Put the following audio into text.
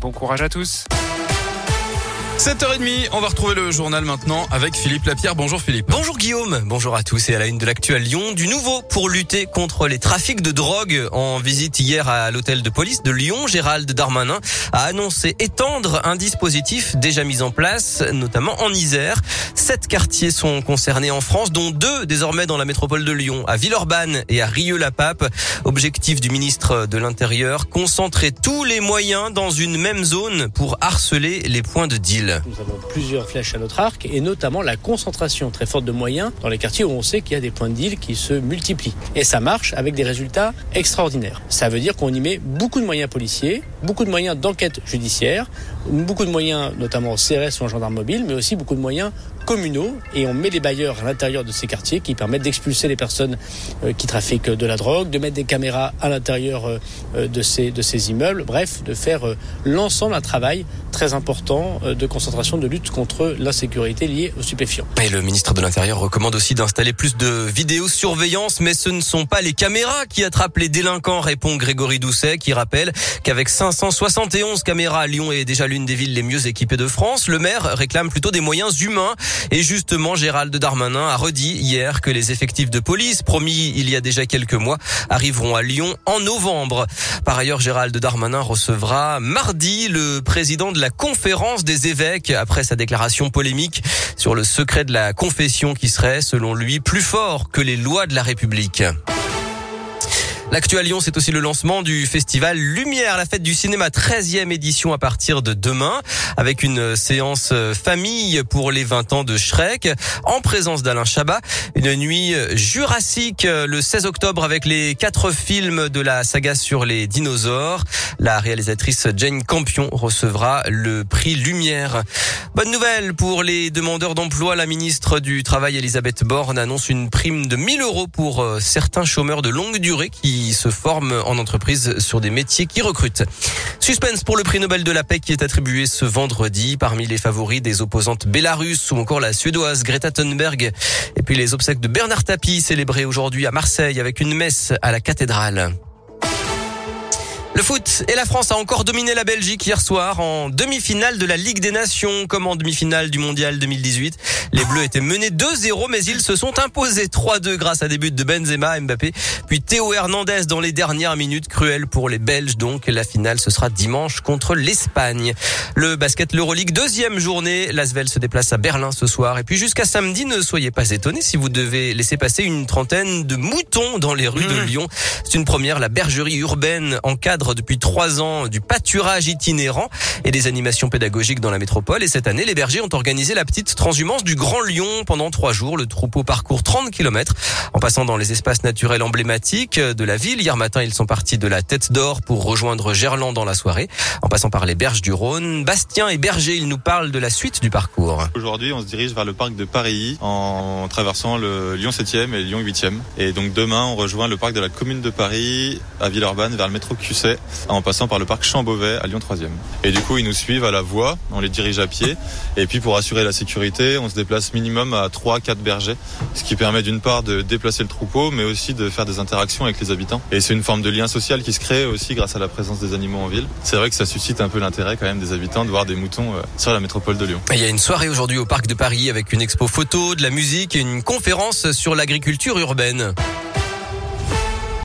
Bon courage à tous. 7h30, on va retrouver le journal maintenant avec Philippe Lapierre. Bonjour Philippe. Bonjour Guillaume, bonjour à tous et à la une de l'actu à Lyon, du nouveau pour lutter contre les trafics de drogue. En visite hier à l'hôtel de police de Lyon, Gérald Darmanin a annoncé étendre un dispositif déjà mis en place, notamment en Isère. Sept quartiers sont concernés en France, dont deux désormais dans la métropole de Lyon, à Villeurbanne et à Rieux-la-Pape. Objectif du ministre de l'Intérieur, concentrer tous les moyens dans une même zone pour harceler les points de deal. Nous avons plusieurs flèches à notre arc et notamment la concentration très forte de moyens dans les quartiers où on sait qu'il y a des points de deal qui se multiplient. Et ça marche avec des résultats extraordinaires. Ça veut dire qu'on y met beaucoup de moyens policiers, beaucoup de moyens d'enquête judiciaire, beaucoup de moyens notamment en CRS ou en gendarme mobile, mais aussi beaucoup de moyens communaux et on met les bailleurs à l'intérieur de ces quartiers qui permettent d'expulser les personnes euh, qui trafiquent de la drogue, de mettre des caméras à l'intérieur euh, de ces, de ces immeubles, bref, de faire euh, l'ensemble d'un travail très important de concentration de lutte contre l'insécurité liée aux stupéfiants. Et le ministre de l'Intérieur recommande aussi d'installer plus de vidéosurveillance, mais ce ne sont pas les caméras qui attrapent les délinquants, répond Grégory Doucet, qui rappelle qu'avec 571 caméras, Lyon est déjà l'une des villes les mieux équipées de France. Le maire réclame plutôt des moyens humains et justement, Gérald Darmanin a redit hier que les effectifs de police, promis il y a déjà quelques mois, arriveront à Lyon en novembre. Par ailleurs, Gérald Darmanin recevra mardi le président de la conférence des évêques après sa déclaration polémique sur le secret de la confession qui serait, selon lui, plus fort que les lois de la République. L'actuel Lyon, c'est aussi le lancement du festival Lumière, la fête du cinéma 13e édition à partir de demain, avec une séance famille pour les 20 ans de Shrek, en présence d'Alain Chabat, une nuit jurassique le 16 octobre avec les quatre films de la saga sur les dinosaures. La réalisatrice Jane Campion recevra le prix Lumière. Bonne nouvelle pour les demandeurs d'emploi, la ministre du Travail Elisabeth Borne annonce une prime de 1000 euros pour euh, certains chômeurs de longue durée qui se forment en entreprise sur des métiers qui recrutent. Suspense pour le prix Nobel de la paix qui est attribué ce vendredi parmi les favoris des opposantes Bélarus ou encore la suédoise Greta Thunberg. Et puis les obsèques de Bernard Tapie célébrées aujourd'hui à Marseille avec une messe à la cathédrale. Le foot et la France a encore dominé la Belgique hier soir en demi-finale de la Ligue des Nations comme en demi-finale du Mondial 2018. Les Bleus étaient menés 2-0 mais ils se sont imposés 3-2 grâce à des buts de Benzema, Mbappé, puis Théo Hernandez dans les dernières minutes cruelles pour les Belges donc la finale ce sera dimanche contre l'Espagne. Le basket l'Euroleague deuxième journée, l'Asvel se déplace à Berlin ce soir et puis jusqu'à samedi ne soyez pas étonnés si vous devez laisser passer une trentaine de moutons dans les rues de Mmh. Lyon. C'est une première la bergerie urbaine en depuis trois ans du pâturage itinérant et des animations pédagogiques dans la métropole. Et cette année, les bergers ont organisé la petite transhumance du Grand Lyon pendant trois jours. Le troupeau parcourt 30 km en passant dans les espaces naturels emblématiques de la ville. Hier matin, ils sont partis de la Tête d'Or pour rejoindre Gerland dans la soirée, en passant par les berges du Rhône. Bastien et Berger, ils nous parlent de la suite du parcours. Aujourd'hui, on se dirige vers le parc de Paris en traversant le Lyon 7e et Lyon 8e. Et donc demain, on rejoint le parc de la commune de Paris à Villeurbanne vers le métro Cusset en passant par le parc Champ-Beauvais à Lyon 3e. Et du coup, ils nous suivent à la voie, on les dirige à pied. Et puis pour assurer la sécurité, on se déplace minimum à 3-4 bergers, ce qui permet d'une part de déplacer le troupeau, mais aussi de faire des interactions avec les habitants. Et c'est une forme de lien social qui se crée aussi grâce à la présence des animaux en ville. C'est vrai que ça suscite un peu l'intérêt quand même des habitants de voir des moutons euh, sur la métropole de Lyon. Il y a une soirée aujourd'hui au Parc de Paris avec une expo photo, de la musique et une conférence sur l'agriculture urbaine.